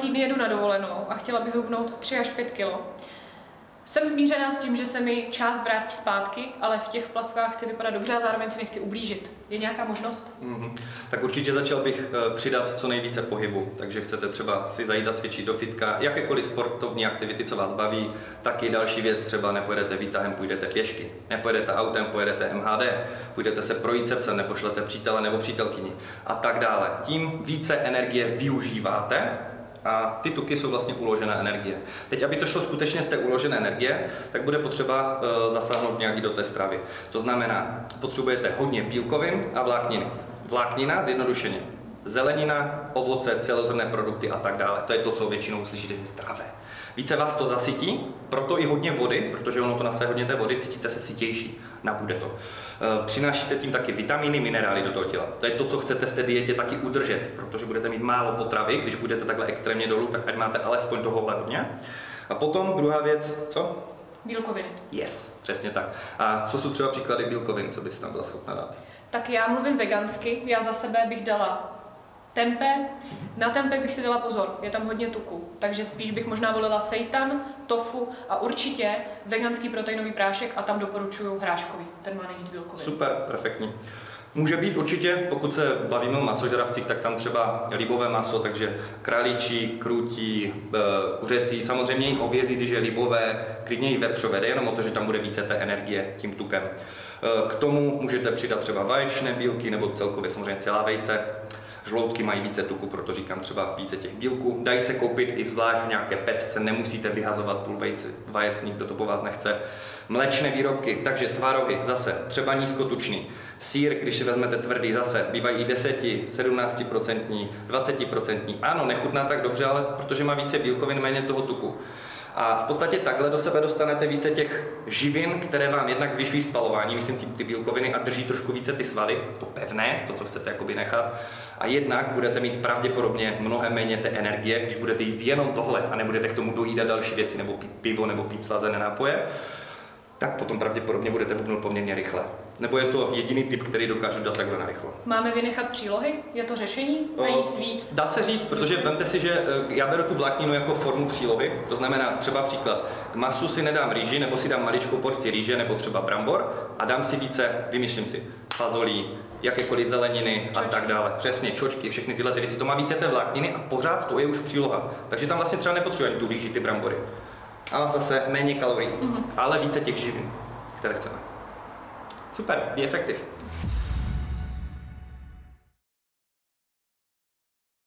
týdny jedu na dovolenou a chtěla bych zhubnout 3 až 5 kilo. Jsem smířená s tím, že se mi část vrátí zpátky, ale v těch plavkách chci vypadat dobře a zároveň si nechci ublížit. Je nějaká možnost? Mm-hmm. Tak určitě začal bych eh, přidat co nejvíce pohybu, takže chcete třeba si zajít zacvičit do fitka, jakékoliv sportovní aktivity, co vás baví, taky další věc, třeba nepojedete výtahem, půjdete pěšky, nepojedete autem, pojedete MHD, půjdete se projít se psem, nepošlete přítele nebo přítelkyni a tak dále. Tím více energie využíváte, a ty tuky jsou vlastně uložené energie. Teď, aby to šlo skutečně z té uložené energie, tak bude potřeba e, zasáhnout nějaký do té stravy. To znamená, potřebujete hodně bílkovin a vlákniny. Vláknina, zjednodušeně, zelenina, ovoce, celozrnné produkty a tak dále. To je to, co většinou slyšíte, že je zdravé. Více vás to zasytí, proto i hodně vody, protože ono to nase hodně té vody, cítíte se sytější, nabude to. E, přinášíte tím taky vitamíny, minerály do toho těla. To je to, co chcete v té dietě taky udržet, protože budete mít málo potravy, když budete takhle extrémně dolů, tak ať máte alespoň tohohle hodně. A potom druhá věc, co? Bílkoviny. Yes, přesně tak. A co jsou třeba příklady bílkovin, co bys tam byla schopna dát? Tak já mluvím vegansky, já za sebe bych dala Tempe, na tempe bych si dala pozor, je tam hodně tuku, takže spíš bych možná volila seitan, tofu a určitě veganský proteinový prášek a tam doporučuju hráškový, ten má nejvíc bílkovin. Super, perfektní. Může být určitě, pokud se bavíme o masožravcích, tak tam třeba libové maso, takže králíčí, krutí, eh, kuřecí, samozřejmě i hovězí, když je libové, klidně i vepřové, jenom o to, že tam bude více té energie tím tukem. Eh, k tomu můžete přidat třeba vaječné bílky nebo celkově samozřejmě celá vejce. Žloutky mají více tuku, proto říkám třeba více těch bílků. Dají se koupit i zvlášť v nějaké petce, nemusíte vyhazovat půl vejce, vajec, nikdo to po vás nechce. Mléčné výrobky, takže tvarohy, zase třeba nízkotučný. Sír, když si vezmete tvrdý, zase bývají i 10, 17%, 20%. Ano, nechutná tak dobře, ale protože má více bílkovin, méně toho tuku. A v podstatě takhle do sebe dostanete více těch živin, které vám jednak zvyšují spalování, myslím ty, ty bílkoviny a drží trošku více ty svaly, to pevné, to, co chcete jakoby nechat. A jednak budete mít pravděpodobně mnohem méně té energie, když budete jíst jenom tohle a nebudete k tomu dojídat další věci, nebo pít pivo, nebo pít slazené nápoje tak potom pravděpodobně budete hubnout poměrně rychle. Nebo je to jediný typ, který dokážu dát takhle narychlo. Máme vynechat přílohy? Je to řešení? Najíst víc? Dá se říct, protože vemte si, že e, já beru tu vlákninu jako formu přílohy. To znamená třeba příklad, k masu si nedám rýži, nebo si dám maličkou porci rýže, nebo třeba brambor a dám si více, vymýšlím si, fazolí, jakékoliv zeleniny čočky. a tak dále. Přesně, čočky, všechny tyhle ty věci. To má více té vlákniny a pořád to je už příloha. Takže tam vlastně třeba nepotřebujeme tu rýži, ty brambory a zase méně kalorií, mm-hmm. ale více těch živin, které chceme. Super, be effective.